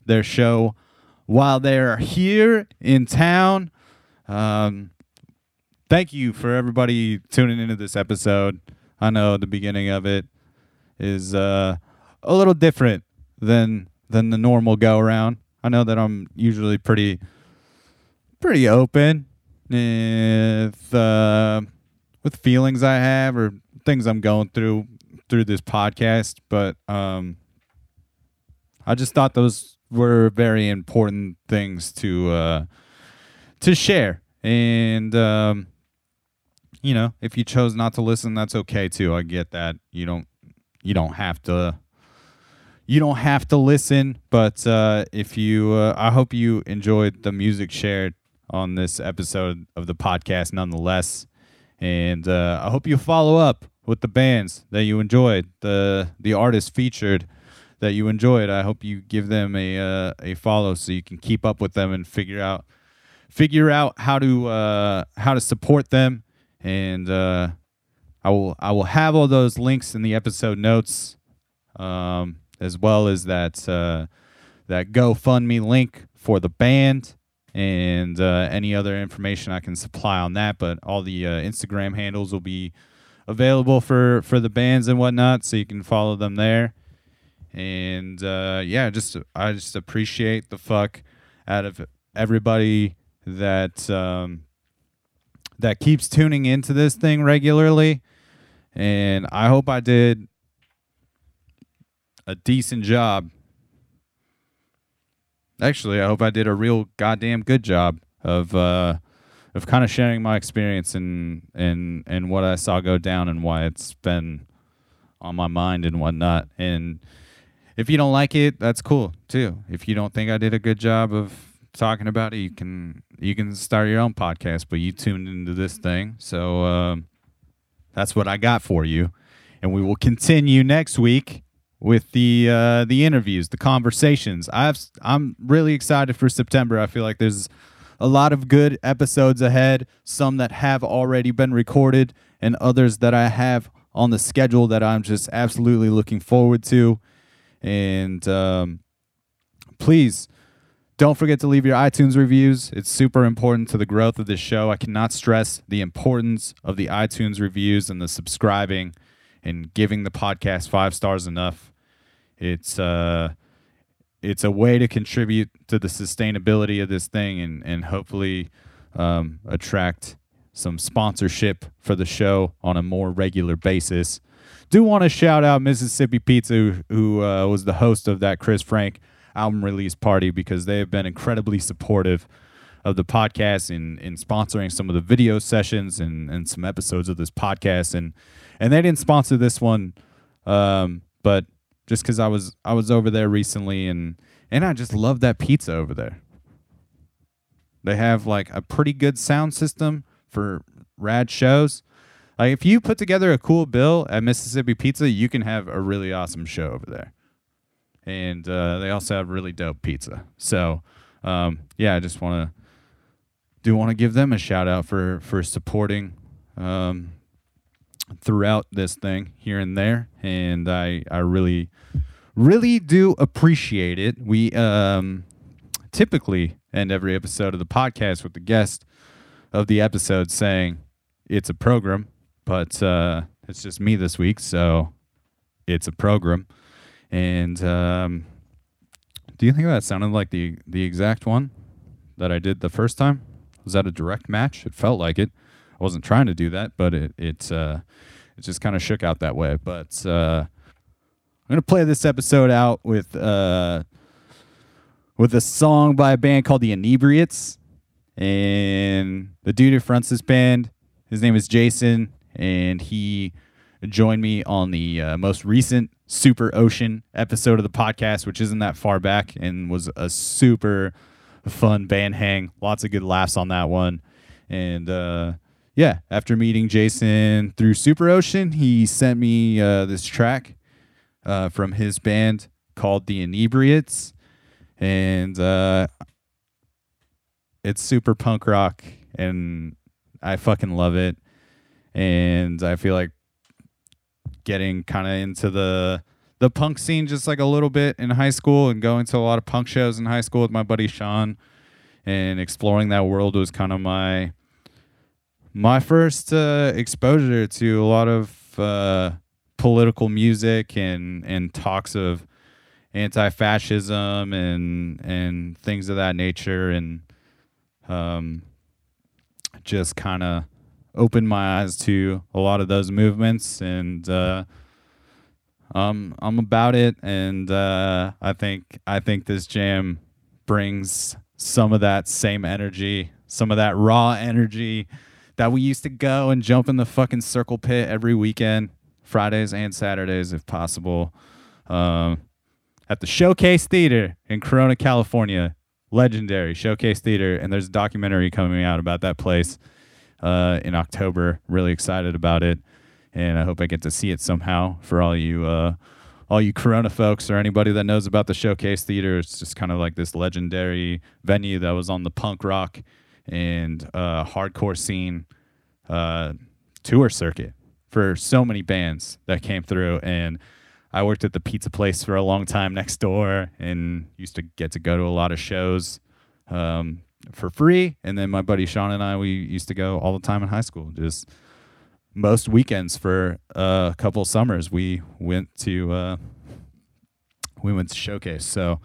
their show while they're here in town. Um, thank you for everybody tuning into this episode. I know the beginning of it is uh, a little different than than the normal go around. I know that I'm usually pretty pretty open with uh, with feelings I have or things I'm going through through this podcast, but um, I just thought those were very important things to uh, to share. And um, you know, if you chose not to listen, that's okay too. I get that. You don't you don't have to you don't have to listen, but uh, if you, uh, I hope you enjoyed the music shared on this episode of the podcast, nonetheless. And uh, I hope you follow up with the bands that you enjoyed, the the artists featured that you enjoyed. I hope you give them a uh, a follow so you can keep up with them and figure out figure out how to uh, how to support them. And uh, I will I will have all those links in the episode notes um, as well as that uh, that GoFundMe link for the band and uh, any other information I can supply on that. But all the uh, Instagram handles will be available for for the bands and whatnot, so you can follow them there. And uh, yeah, just I just appreciate the fuck out of everybody that um, that keeps tuning into this thing regularly. And I hope I did a decent job. Actually, I hope I did a real goddamn good job of uh, of kind of sharing my experience and and and what I saw go down and why it's been on my mind and whatnot. And if you don't like it, that's cool too. If you don't think I did a good job of talking about it, you can you can start your own podcast. But you tuned into this thing, so um, that's what I got for you. And we will continue next week with the uh, the interviews, the conversations. I've I'm really excited for September. I feel like there's a lot of good episodes ahead. Some that have already been recorded, and others that I have on the schedule that I'm just absolutely looking forward to. And um, please don't forget to leave your iTunes reviews. It's super important to the growth of this show. I cannot stress the importance of the iTunes reviews and the subscribing and giving the podcast five stars enough. It's uh it's a way to contribute to the sustainability of this thing and and hopefully um, attract some sponsorship for the show on a more regular basis. Do want to shout out Mississippi Pizza, who, uh, was the host of that Chris Frank album release party, because they have been incredibly supportive of the podcast and in sponsoring some of the video sessions and, and some episodes of this podcast. And and they didn't sponsor this one, um, but just because I was I was over there recently and and I just love that pizza over there. They have like a pretty good sound system for rad shows. Like if you put together a cool bill at Mississippi Pizza, you can have a really awesome show over there. And uh, they also have really dope pizza. So um, yeah, I just want to do want to give them a shout out for for supporting um, throughout this thing here and there, and I I really really do appreciate it. We um, typically end every episode of the podcast with the guest of the episode saying it's a program, but uh, it's just me this week, so it's a program. And um, do you think that sounded like the the exact one that I did the first time? Was that a direct match? It felt like it. I wasn't trying to do that, but it it uh, it just kind of shook out that way. But uh, I'm gonna play this episode out with uh, with a song by a band called the Inebriates, and the dude who fronts this band, his name is Jason, and he joined me on the uh, most recent Super Ocean episode of the podcast, which isn't that far back, and was a super fun band hang. Lots of good laughs on that one, and uh, yeah, after meeting Jason through Super Ocean, he sent me uh, this track uh, from his band called the Inebriates, and uh, it's super punk rock, and I fucking love it. And I feel like getting kind of into the the punk scene just like a little bit in high school and going to a lot of punk shows in high school with my buddy Sean and exploring that world was kind of my my first uh, exposure to a lot of uh, political music and and talks of anti-fascism and and things of that nature and um, just kind of opened my eyes to a lot of those movements and uh, um, I'm about it and uh, I think I think this jam brings some of that same energy some of that raw energy that we used to go and jump in the fucking circle pit every weekend Fridays and Saturdays if possible um, at the Showcase Theater in Corona, California. Legendary Showcase Theater, and there's a documentary coming out about that place uh, in October. Really excited about it, and I hope I get to see it somehow for all you uh, all you Corona folks or anybody that knows about the Showcase Theater. It's just kind of like this legendary venue that was on the punk rock and uh, hardcore scene uh, tour circuit for so many bands that came through and I worked at the pizza place for a long time next door and used to get to go to a lot of shows um, for free. And then my buddy Sean and I, we used to go all the time in high school. Just most weekends for a couple summers, we went to uh, we went to showcase. So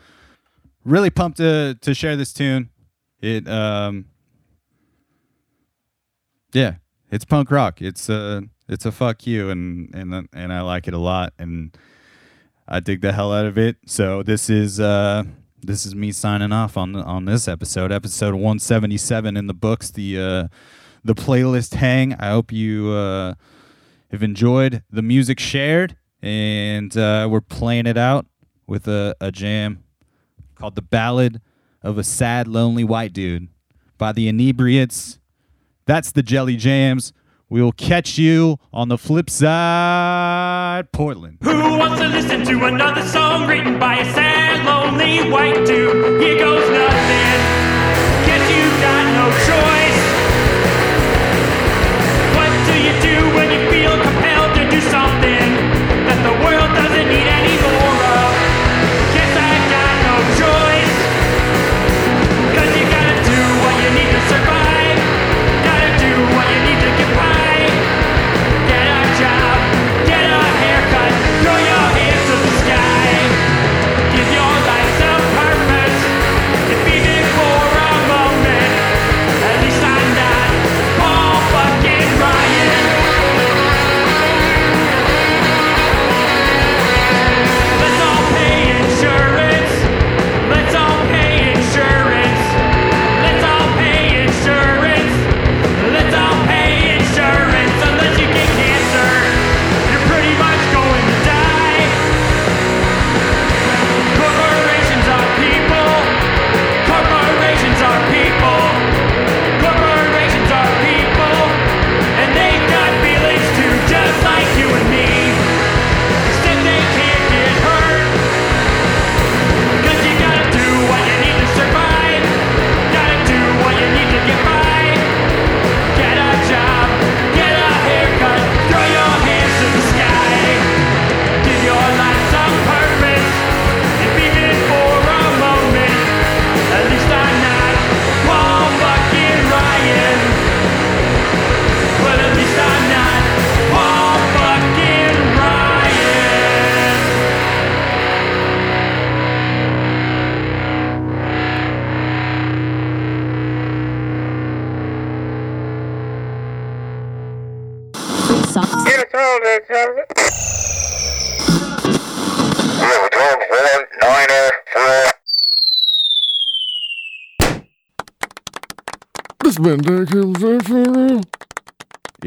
really pumped to to share this tune. It um, yeah, it's punk rock. It's a it's a fuck you, and and and I like it a lot, and I dig the hell out of it. So this is uh this is me signing off on on this episode, episode 177 in the books. The uh the playlist hang. I hope you uh have enjoyed the music shared, and uh, we're playing it out with a, a jam called "The Ballad of a Sad Lonely White Dude" by the Inebriates. That's the Jelly Jams. We will catch you on the flip side, Portland. Who wants to listen to another song written by a sad, lonely white dude? Here goes nothing. Guess you got no choice.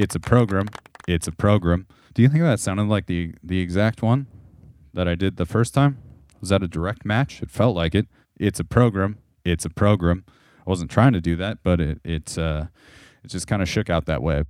It's a program. It's a program. Do you think that sounded like the the exact one that I did the first time? Was that a direct match? It felt like it. It's a program. It's a program. I wasn't trying to do that, but it it uh, it just kind of shook out that way.